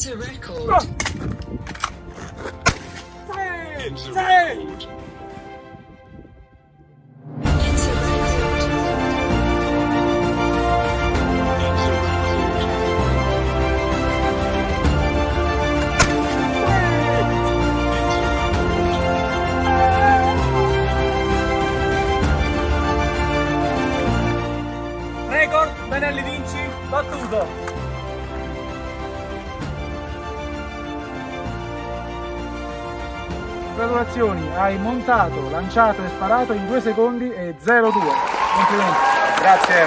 Enter record. Sì! Sì! Enter record. Record, Benelli Vinci, battuto! Congratulazioni, hai montato, lanciato e sparato in 2 secondi e 02. Complimenti. Grazie!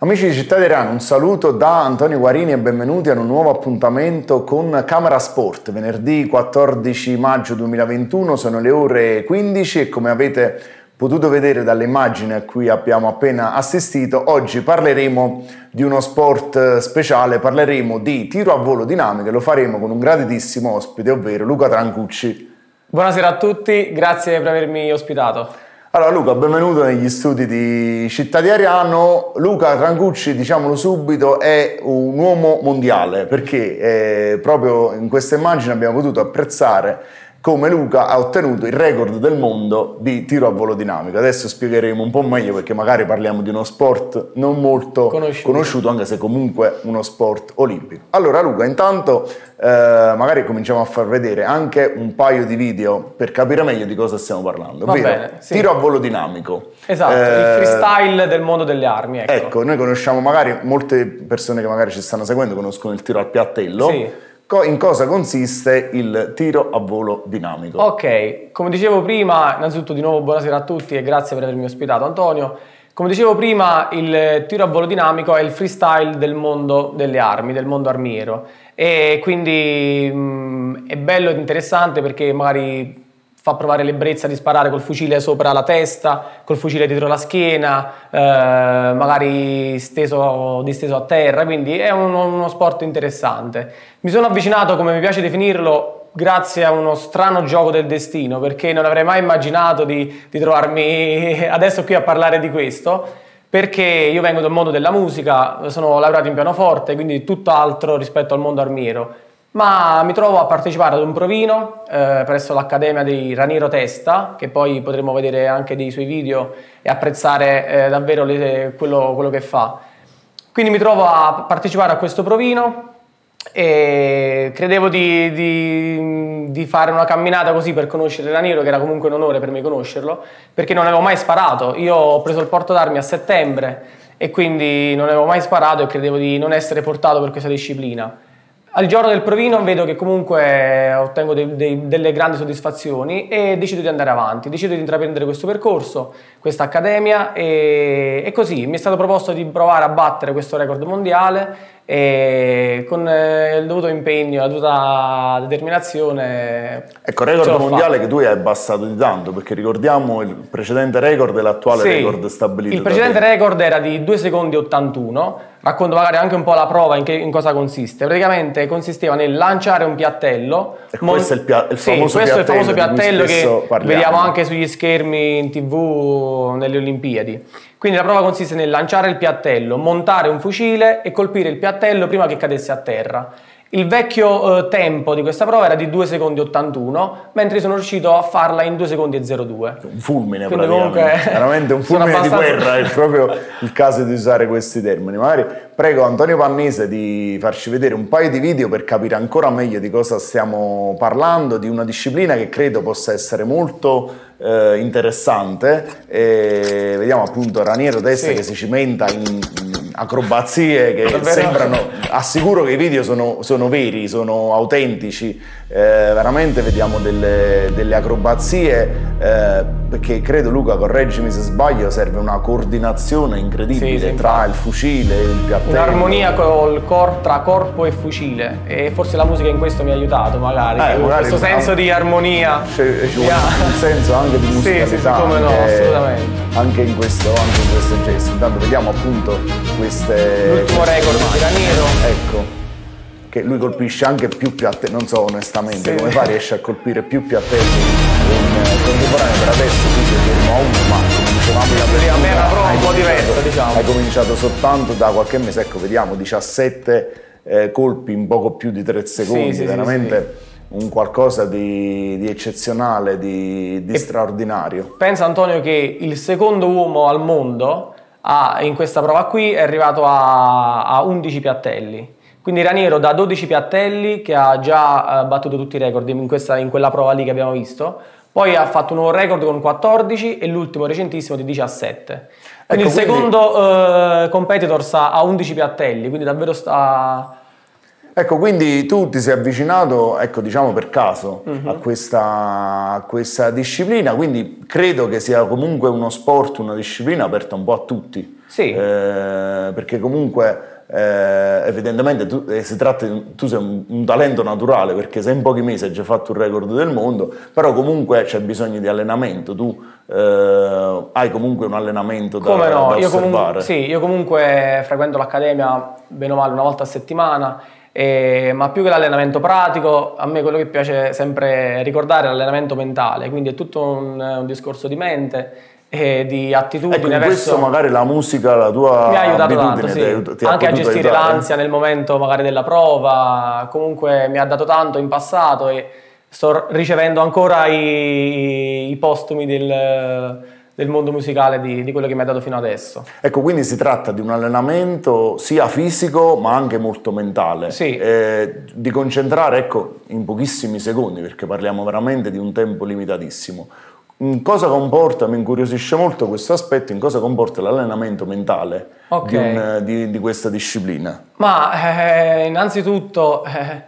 Amici di Città di Rano, un saluto da Antonio Guarini e benvenuti a un nuovo appuntamento con Camera Sport. Venerdì 14 maggio 2021 sono le ore 15 e come avete potuto vedere dalle immagini a cui abbiamo appena assistito, oggi parleremo di uno sport eh, speciale, parleremo di tiro a volo dinamico e lo faremo con un graditissimo ospite, ovvero Luca Trancucci. Buonasera a tutti, grazie per avermi ospitato. Allora Luca, benvenuto negli studi di Città di Ariano. Luca Trancucci, diciamolo subito, è un uomo mondiale perché eh, proprio in questa immagine abbiamo potuto apprezzare come Luca ha ottenuto il record del mondo di tiro a volo dinamico. Adesso spiegheremo un po' meglio perché magari parliamo di uno sport non molto Conosciuto. conosciuto anche se comunque uno sport olimpico. Allora Luca, intanto eh, magari cominciamo a far vedere anche un paio di video per capire meglio di cosa stiamo parlando. Va bene, sì. Tiro a volo dinamico. Esatto, Eh, il freestyle del mondo delle armi, ecco. Ecco, noi conosciamo magari, molte persone che magari ci stanno seguendo conoscono il tiro al piattello. Sì. In cosa consiste il tiro a volo dinamico? Ok, come dicevo prima, innanzitutto di nuovo buonasera a tutti e grazie per avermi ospitato Antonio. Come dicevo prima, il tiro a volo dinamico è il freestyle del mondo delle armi, del mondo armiero e quindi mh, è bello ed interessante perché magari fa provare l'ebbrezza di sparare col fucile sopra la testa, col fucile dietro la schiena, eh, magari steso, disteso a terra, quindi è uno, uno sport interessante. Mi sono avvicinato, come mi piace definirlo, grazie a uno strano gioco del destino, perché non avrei mai immaginato di, di trovarmi adesso qui a parlare di questo, perché io vengo dal mondo della musica, sono laureato in pianoforte, quindi tutt'altro rispetto al mondo armiero. Ma mi trovo a partecipare ad un provino eh, presso l'Accademia di Raniero Testa, che poi potremo vedere anche dei suoi video e apprezzare eh, davvero le- quello, quello che fa. Quindi mi trovo a partecipare a questo provino e credevo di, di- di fare una camminata così per conoscere Raniero, che era comunque un onore per me conoscerlo, perché non avevo mai sparato. Io ho preso il porto d'armi a settembre e quindi non avevo mai sparato e credevo di non essere portato per questa disciplina. Al giorno del provino vedo che comunque ottengo dei- dei- delle grandi soddisfazioni e decido di andare avanti, decido di intraprendere questo percorso, questa accademia e, e così mi è stato proposto di provare a battere questo record mondiale e con eh, il dovuto impegno, la dovuta determinazione. Ecco, record ce l'ho mondiale che tu hai abbassato di tanto, perché ricordiamo il precedente record e l'attuale Sì, record stabilito. Il precedente te. record era di 2 secondi e 81. Racconto magari anche un po' la prova in, che- in cosa consiste. Praticamente consisteva nel lanciare un piattello. E questo è il pia- il Sì, famoso questo è il famoso piattello piattello che parliamo. vediamo anche sugli schermi in tv nelle Olimpiadi. Quindi la prova consiste nel lanciare il piattello, montare un fucile e colpire il piattello prima che cadesse a terra. Il vecchio eh, tempo di questa prova era di 2 secondi e 81, mentre sono riuscito a farla in 2 secondi e 02. Un fulmine Quindi praticamente, comunque veramente un fulmine di abbastanza- guerra, è proprio il caso di usare questi termini. Magari prego Antonio Pannese di farci vedere un paio di video per capire ancora meglio di cosa stiamo parlando, di una disciplina che credo possa essere molto eh, interessante. E vediamo appunto Raniero Testa Sì. che si cimenta in, in acrobazie che Davvero? sembrano, assicuro che i video sono, sono veri, sono autentici, eh, veramente vediamo delle, delle acrobazie, eh, perché credo Luca, correggimi se sbaglio, serve una coordinazione incredibile Sì, sì, tra il fucile e il piattello. Un'armonia col cor- tra corpo e fucile e forse la musica in questo mi ha aiutato magari, Eh, magari- questo senso di armonia. C'è, vuole Yeah. un senso anche di musicalità sì, sì, come no, anche- assolutamente. anche in questo anche in questo gesto intanto vediamo appunto queste L'ultimo record di Raniero. ecco che lui colpisce anche più piattelli non so onestamente Sì. come fa riesce a colpire più piattelli in eh, Hai cominciato soltanto da qualche mese, ecco, vediamo 17 eh, colpi in poco più di 3 secondi, sì, sì, veramente un qualcosa di, di eccezionale, di, di straordinario. Pensa Antonio che il secondo uomo al mondo a- in questa prova qui è arrivato a, a 11 piattelli. Quindi Raniero da 12 piattelli che ha già eh, battuto tutti i record in, questa- in quella prova lì che abbiamo visto. Poi ha fatto un nuovo record con 14 e l'ultimo recentissimo di 17. Quindi Ecco, il quindi- secondo eh, competitor sta a 11 piattelli, quindi davvero sta... Ecco, quindi tu ti sei avvicinato, ecco, diciamo per caso, Mhm. a, questa, a questa disciplina, quindi credo che sia comunque uno sport, una disciplina aperta un po' a tutti. Sì. Eh, perché comunque eh, evidentemente tu, eh, si tratta di, tu sei un, un talento naturale perché se in pochi mesi hai già fatto il record del mondo, però comunque c'è bisogno di allenamento, tu eh, hai comunque un allenamento da, Come no, da io osservare. comunque, sì, io comunque frequento l'accademia bene o male una volta a settimana, e- ma più che l'allenamento pratico, a me quello che piace sempre ricordare è l'allenamento mentale, quindi è tutto un, un discorso di mente e di attitudine Ecco, in verso... questo magari la musica, la tua mi ha aiutato tanto, ti sì. ha aiut- ti ha anche a gestire l'ansia nel momento magari della prova, comunque mi ha dato tanto in passato e sto ricevendo ancora i, i postumi del, del mondo musicale di, di quello che mi ha dato fino adesso. Ecco, quindi si tratta di un allenamento sia fisico ma anche molto mentale. Sì. Eh, di concentrare, ecco, in pochissimi secondi, perché parliamo veramente di un tempo limitatissimo. In cosa comporta, mi incuriosisce molto questo aspetto, in cosa comporta l'allenamento mentale Ok. di, un- di- di questa disciplina? Ma eh, innanzitutto, eh,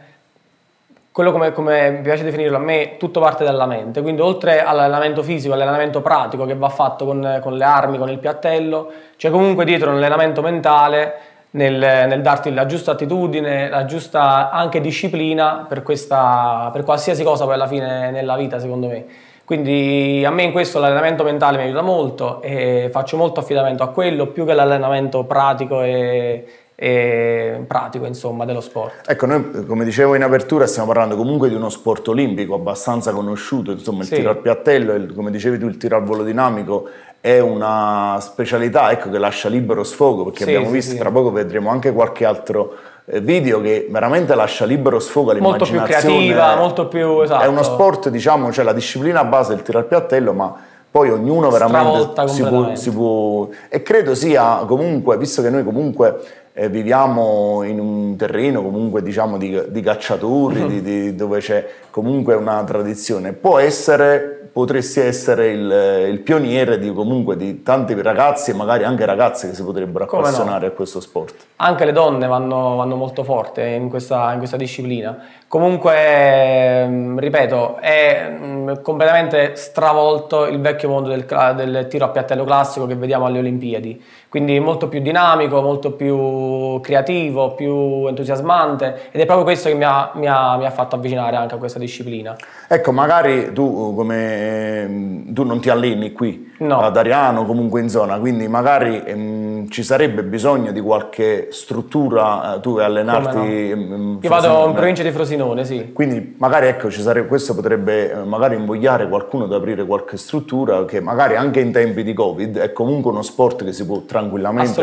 quello come, come mi piace definirlo a me, tutto parte dalla mente, quindi oltre all'allenamento fisico, all'allenamento pratico che va fatto con, con le armi, con il piattello, c'è comunque dietro un allenamento mentale nel, nel darti la giusta attitudine, la giusta anche disciplina per, questa, per qualsiasi cosa poi alla fine nella vita secondo me. Quindi a me in questo l'allenamento mentale mi aiuta molto e faccio molto affidamento a quello più che l'allenamento pratico e, e pratico insomma dello sport. Ecco, noi come dicevo in apertura stiamo parlando comunque di uno sport olimpico abbastanza conosciuto, insomma il Sì. tiro al piattello, il- come dicevi tu il tiro al volo dinamico è una specialità ecco, che lascia libero sfogo perché Sì, abbiamo sì, visto, sì. tra poco vedremo anche qualche altro eh, video che veramente lascia libero sfogo Molto più all'immaginazione. creativa, molto più esatto. È uno sport, diciamo, cioè la disciplina base è il tiro al piattello, ma poi ognuno veramente si può, si può- E credo sia comunque, visto che noi comunque eh, viviamo in un terreno comunque diciamo di, di cacciatori, Mhm. di- di- dove c'è comunque una tradizione, può essere, potresti essere il, il pioniere di comunque di tanti ragazzi e magari anche ragazze che si potrebbero Come no. appassionare a questo sport. Anche le donne vanno, vanno molto forte in questa, in questa disciplina. Comunque, ehm, ripeto, è mm, completamente stravolto il vecchio mondo del, del tiro a piattello classico che vediamo alle Olimpiadi. Quindi molto più dinamico, molto più creativo, più entusiasmante ed è proprio questo che mi ha, mi ha- mi ha fatto avvicinare anche a questa disciplina. Ecco, magari tu, come, ehm, tu non ti alleni qui No. ad Ariano, comunque in zona, quindi magari ehm, ci sarebbe bisogno di qualche struttura, eh, tu vuoi allenarti... No. ehm, Io vado in provincia di Frosinone, sì. Quindi magari ecco, ci sarebbe, questo potrebbe eh, magari invogliare qualcuno ad aprire qualche struttura che magari anche in tempi di Covid è comunque uno sport che si può tranquillamente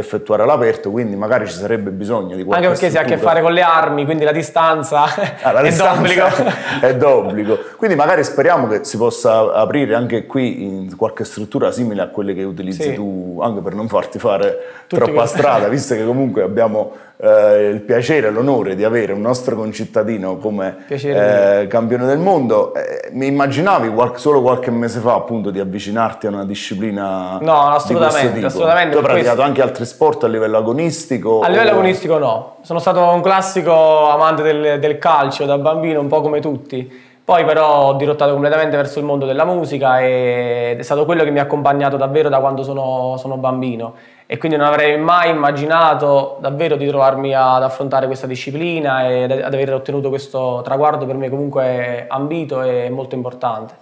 effettuare all'aperto, quindi magari ci sarebbe bisogno di qualche Anche perché si ha a che struttura. fare con le armi, quindi la distanza Ah, la è distanza d'obbligo. è d'obbligo. Quindi magari speriamo che si possa aprire anche qui in qualche struttura simile a quelle che utilizzi Sì. tu, anche per non farti fare Tutti troppa questi- strada, visto che comunque abbiamo eh, il piacere e l'onore di avere un nostro concittadino come eh, campione del mondo. Eh, mi immaginavi qual- solo qualche mese fa appunto di avvicinarti a una disciplina No, assolutamente, assolutamente, Tu hai praticato questo- anche altri sport a livello agonistico? A livello o- agonistico no, sono stato un classico amante del, del calcio da bambino, un po' come tutti. Poi però ho dirottato completamente verso il mondo della musica ed è stato quello che mi ha accompagnato davvero da quando sono, sono bambino. E quindi non avrei mai immaginato davvero di trovarmi ad affrontare questa disciplina e ad aver ottenuto questo traguardo per me comunque ambito e molto importante.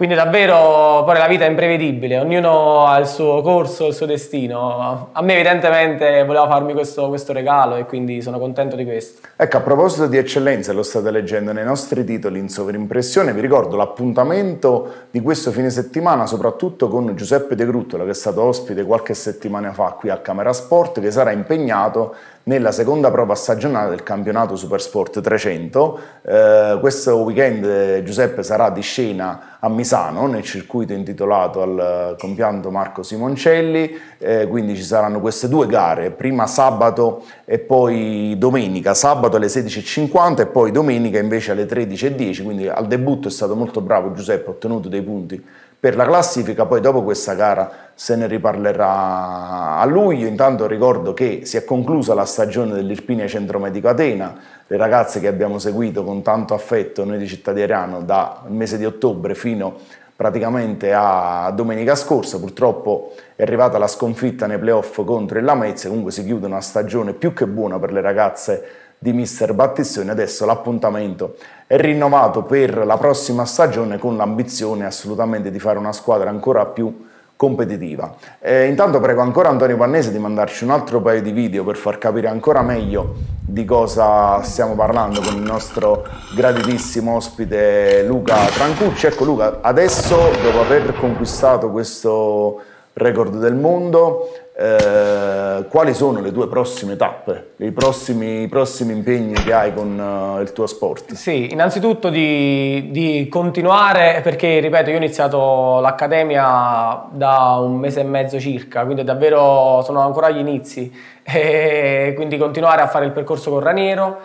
Quindi davvero poi la vita è imprevedibile, ognuno ha il suo corso, il suo destino. A me evidentemente voleva farmi questo, questo regalo e quindi sono contento di questo. Ecco, a proposito di eccellenze, lo state leggendo nei nostri titoli in sovrimpressione, vi ricordo l'appuntamento di questo fine settimana, soprattutto con Giuseppe De Gruttola, che è stato ospite qualche settimana fa qui a Camera Sport, che sarà impegnato nella seconda prova stagionale del campionato Supersport 300. Eh, questo weekend eh, Giuseppe sarà di scena a Misano nel circuito intitolato al compianto Marco Simoncelli, eh, quindi ci saranno queste due gare, prima sabato e poi domenica, sabato alle 16.50 e poi domenica invece alle 13.10, quindi al debutto è stato molto bravo Giuseppe, ha ottenuto dei punti per la classifica, poi dopo questa gara se ne riparlerà a luglio. Intanto ricordo che si è conclusa la stagione dell'Irpinia Centro Medico Atena, le ragazze che abbiamo seguito con tanto affetto noi di Città di Ariano dal mese di ottobre fino praticamente a domenica scorsa, purtroppo è arrivata la sconfitta nei playoff contro il Lamezia, comunque si chiude una stagione più che buona per le ragazze di mister Battistoni, adesso l'appuntamento è rinnovato per la prossima stagione con l'ambizione assolutamente di fare una squadra ancora più competitiva. Eh, intanto prego ancora Antonio Pannese di mandarci un altro paio di video per far capire ancora meglio di cosa stiamo parlando con il nostro graditissimo ospite Luca Trancucci. Ecco Luca, adesso dopo aver conquistato questo record del mondo, eh, quali sono le tue prossime tappe, i prossimi, i prossimi impegni che hai con uh, il tuo sport? Sì, innanzitutto di, di, continuare, perché ripeto, io ho iniziato l'accademia da un mese e mezzo circa, quindi davvero sono ancora agli inizi, e quindi continuare a fare il percorso con Raniero.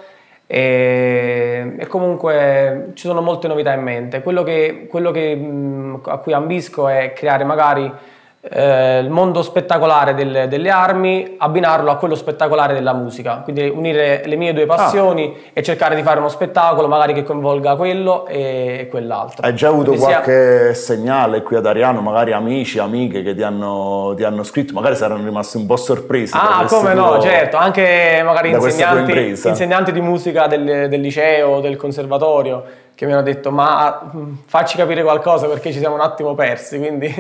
E, e, comunque ci sono molte novità in mente. Quello, che, quello che, a cui ambisco è creare magari eh, il mondo spettacolare del, delle armi, abbinarlo a quello spettacolare della musica, quindi unire le mie due passioni ah. e cercare di fare uno spettacolo magari che coinvolga quello e quell'altro. Hai già avuto quindi qualche sia... segnale qui ad Ariano, magari amici, amiche che ti hanno, ti hanno scritto, magari saranno rimasti un po' sorpresi. Ah, come no, certo, anche magari insegnanti, insegnanti, di musica del, del liceo, del conservatorio che mi hanno detto ma mm, facci capire qualcosa perché ci siamo un attimo persi, quindi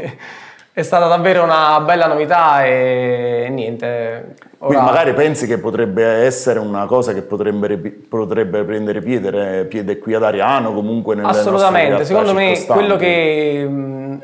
è stata davvero una bella novità e niente. Ora... Quindi magari pensi che potrebbe essere una cosa che potrebbe, potrebbe prendere piede, piede, qui ad Ariano, comunque nelle Assolutamente, secondo me quello che è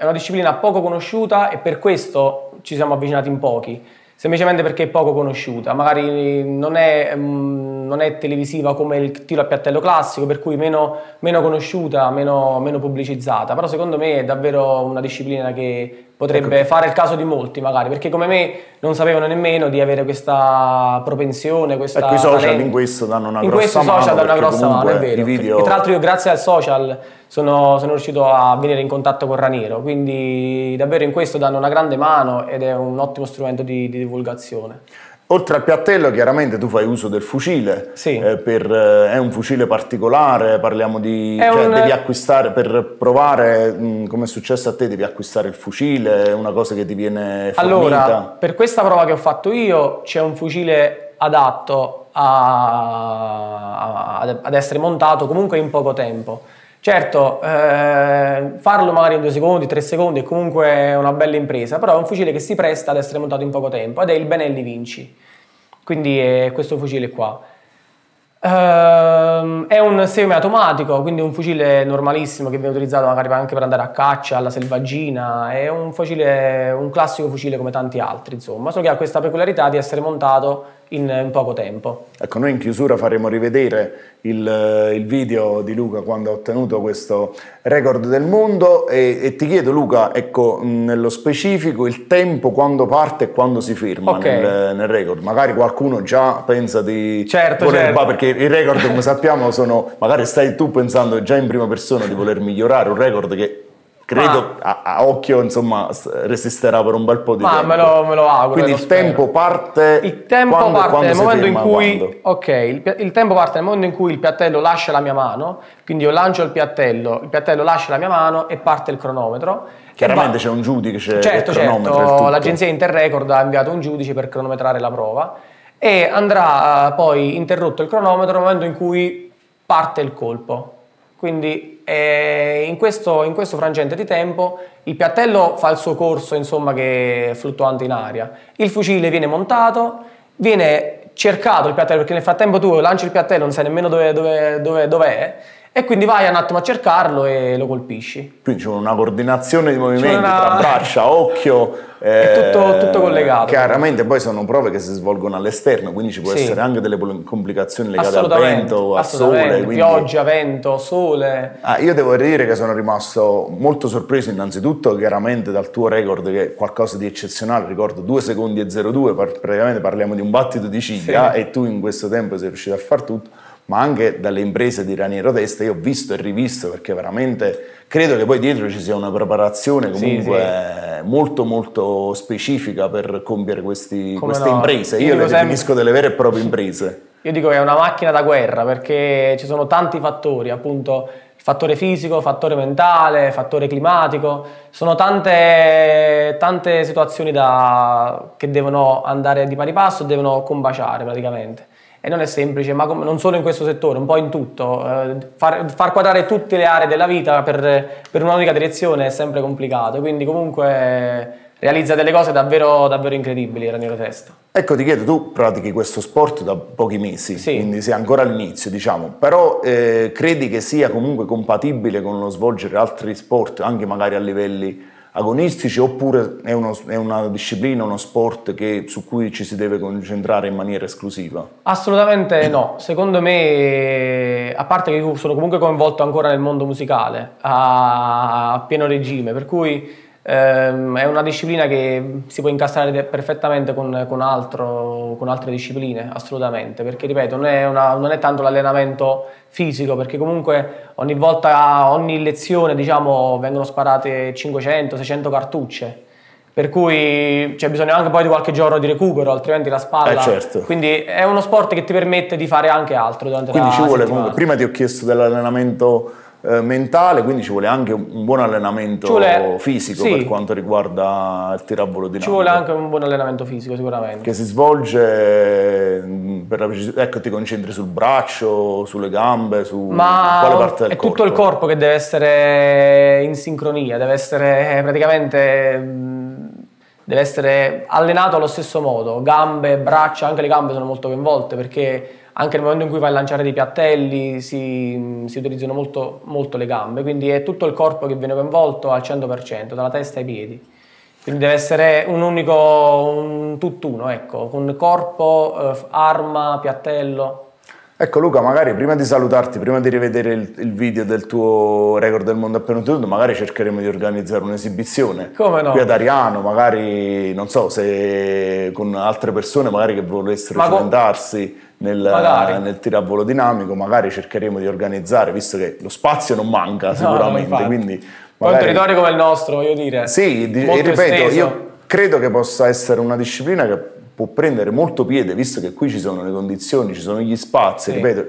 una disciplina poco conosciuta e per questo ci siamo avvicinati in pochi semplicemente perché è poco conosciuta, magari non è, non è, televisiva come il tiro a piattello classico, per cui meno, meno conosciuta, meno, meno, pubblicizzata, però secondo me è davvero una disciplina che potrebbe ecco. fare il caso di molti magari, perché come me non sapevano nemmeno di avere questa propensione, questa ecco, i social talento. in questo danno una in grossa mano. In questo social danno una grossa mano, è vero. Video... E tra l'altro io grazie al social sono, sono, riuscito a venire in contatto con Raniero, quindi davvero in questo danno una grande mano ed è un ottimo strumento di, di divulgazione. Oltre al piattello, chiaramente tu fai uso del fucile. Sì. Eh, per, eh, è un fucile particolare, parliamo di. È cioè, un... devi acquistare per provare, mh, come è successo a te, devi acquistare il fucile, è una cosa che ti viene fornita. Allora, per questa prova che ho fatto io, c'è un fucile adatto a, a, ad essere montato comunque in poco tempo. Certo, eh, farlo magari in due secondi, tre secondi è comunque una bella impresa, però è un fucile che si presta ad essere montato in poco tempo ed è il Benelli Vinci, quindi è questo fucile qua. Uh, è un semiautomatico, quindi un fucile normalissimo che viene utilizzato magari anche per andare a caccia, alla selvaggina, è un fucile, un classico fucile come tanti altri, insomma, solo che ha questa peculiarità di essere montato in, in poco tempo. Ecco, noi in chiusura faremo rivedere il, il, video di Luca quando ha ottenuto questo record del mondo e, e, ti chiedo Luca, ecco, nello specifico il tempo quando parte e quando si firma okay. nel, nel, record. Magari qualcuno già pensa di certo, voler certo. perché i record come sappiamo sono, magari stai tu pensando già in prima persona di voler migliorare un record che credo a, a, occhio insomma resisterà per un bel po' di ma tempo. Me lo, me lo auguro. Quindi il tempo parte. Il tempo quando, parte quando nel momento in cui. quando? Ok, il, il, tempo parte nel momento in cui il piattello lascia la mia mano. Quindi io lancio il piattello, il piattello lascia la mia mano e parte il cronometro. Chiaramente c'è un giudice certo, certo, l'agenzia Interrecord ha inviato un giudice per cronometrare la prova e andrà poi interrotto il cronometro nel momento in cui parte il colpo. Quindi E in questo, in questo frangente di tempo il piattello fa il suo corso, insomma, che è fluttuante in aria. Il fucile viene montato, viene cercato il piattello, perché nel frattempo tu lanci il piattello, non sai nemmeno dove, dove, dove, dov'è, e quindi vai un attimo a cercarlo e lo colpisci. Quindi c'è una coordinazione di movimenti una- tra braccia, occhio. È tutto- tutto collegato. Chiaramente poi sono prove che si svolgono all'esterno, quindi ci può Sì. essere anche delle complicazioni legate al vento, al sole. Quindi... pioggia, vento, sole. Ah, io devo dire che sono rimasto molto sorpreso innanzitutto chiaramente dal tuo record che è qualcosa di eccezionale, ricordo 2 secondi e 02, par- praticamente parliamo di un battito di ciglia Sì. e tu in questo tempo sei riuscito a far tutto, ma anche dalle imprese di Raniero Testa io ho visto e rivisto perché veramente credo che poi dietro ci sia una preparazione Sì, comunque molto molto specifica per compiere questi- queste no. imprese, Io io le sempre- definisco delle vere e proprie imprese. Io dico che è una macchina da guerra perché ci sono tanti fattori, appunto fattore fisico, fattore mentale, fattore climatico, sono tante, tante situazioni da- che devono andare di pari passo devono combaciare praticamente. E non è semplice, ma com- non solo in questo settore, un po' in tutto. Eh, far, far quadrare tutte le aree della vita per, per un'unica direzione è sempre complicato, quindi comunque realizza delle cose davvero, davvero incredibili Raniero Testa. Ecco, ti chiedo, tu pratichi questo sport da pochi mesi, Sì. quindi sei ancora all'inizio, diciamo, però eh, credi che sia comunque compatibile con lo svolgere altri sport, anche magari a livelli agonistici, oppure è, uno- è una disciplina, uno sport che- su cui ci si deve concentrare in maniera esclusiva? Assolutamente no, secondo me, a parte che io sono comunque coinvolto ancora nel mondo musicale a, pieno regime, per cui ehm, è una disciplina che si può incastrare perfettamente con, con altro- con altre discipline, assolutamente, perché ripeto, non è, una- non è tanto l'allenamento fisico, perché comunque ogni volta, ogni lezione, diciamo, vengono sparate 500-600 cartucce. Per cui c'è bisogno anche poi di qualche giorno di recupero, altrimenti la spalla. Eh, certo. Quindi è uno sport che ti permette di fare anche altro durante Quindi la ci vuole settimana. comunque, prima ti ho chiesto dell'allenamento mentale, quindi ci vuole anche un buon allenamento vuole- fisico sì. per quanto riguarda il tiro a volo dinamico. Ci vuole anche un buon allenamento fisico, sicuramente. che si svolge mh, per la precisione, ecco ti concentri sul braccio, sulle gambe, su Ma quale parte del è corpo? tutto il corpo che deve essere in sincronia, deve essere praticamente mh, deve essere allenato allo stesso modo, gambe, braccia, anche le gambe sono molto coinvolte perché anche nel momento in cui vai a lanciare dei piattelli si, si utilizzano molto, molto le gambe, quindi è tutto il corpo che viene coinvolto al 100%, dalla testa ai piedi. Quindi deve essere un unico, un tutt'uno, ecco, con corpo, eh, arma, piattello. Ecco Luca, magari prima di salutarti, prima di rivedere il, il video del tuo record del mondo appena ottenuto, magari cercheremo di organizzare un'esibizione Come no? qui ad Ariano, magari non so se con altre persone magari che volessero Ma cimentarsi nel, Magari. nel tiro a volo dinamico, magari cercheremo di organizzare, visto che lo spazio non manca sicuramente, infatti. quindi Poi un magari- territorio come il nostro, voglio dire. Sì, di- ripeto, esteso. io credo che possa essere una disciplina che può prendere molto piede, visto che qui ci sono le condizioni, ci sono gli spazi, Sì. ripeto,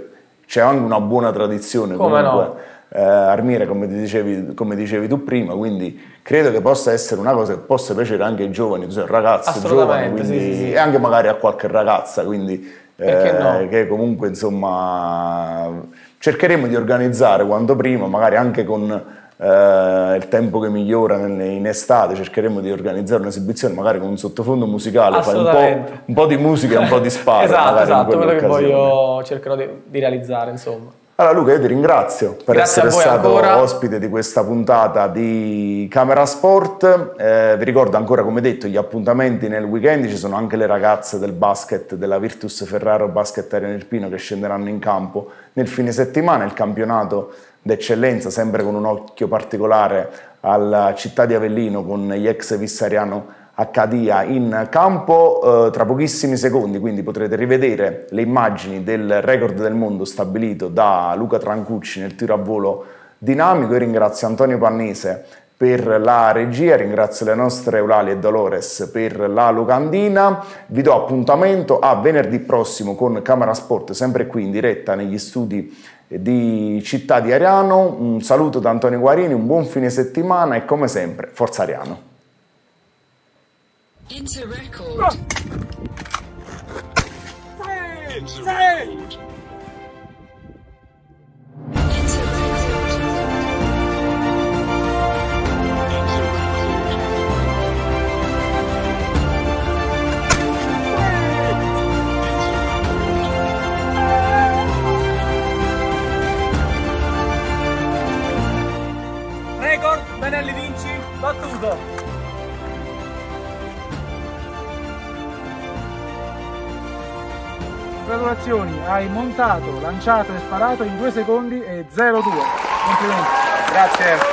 c'è anche una buona tradizione Come comunque. no? eh, Armire, come dicevi, come dicevi tu prima, quindi credo che possa essere una cosa che possa piacere anche ai giovani, tu sei un ragazzo giovane, quindi, sì, sì, sì. e anche magari a qualche ragazza, quindi eh, no? che comunque insomma cercheremo di organizzare quanto prima, magari anche con eh, il tempo che migliora in estate, cercheremo di organizzare un'esibizione magari con un sottofondo musicale, fai un po', un po' di musica e un po' di sparo. esatto, esatto, quello che voglio cercherò di, di realizzare, insomma. Allora Luca, io ti ringrazio per Grazie essere stato ancora. ospite di questa puntata di Camera Sport. Eh, vi ricordo ancora, come detto, gli appuntamenti nel weekend. Ci sono anche le ragazze del basket della Virtus Ferraro Basket Arena Irpino che scenderanno in campo nel fine settimana. Il campionato d'eccellenza, sempre con un occhio particolare alla città di Avellino con gli ex Vissariano Accadia in campo eh, tra pochissimi secondi, quindi potrete rivedere le immagini del record del mondo stabilito da Luca Trancucci nel tiro a volo dinamico. Io ringrazio Antonio Pannese per la regia, ringrazio le nostre Eulalia e Dolores per la locandina. Vi do appuntamento a venerdì prossimo con Camera Sport, sempre qui in diretta negli studi di Città di Ariano. Un saluto da Antonio Guarini, un buon fine settimana e come sempre, Forza Ariano. Into record. Save! Save! Record Benelli Vinci battuto! Congratulazioni, hai montato, lanciato e sparato in 2 secondi e 0-2. Complimenti. Grazie.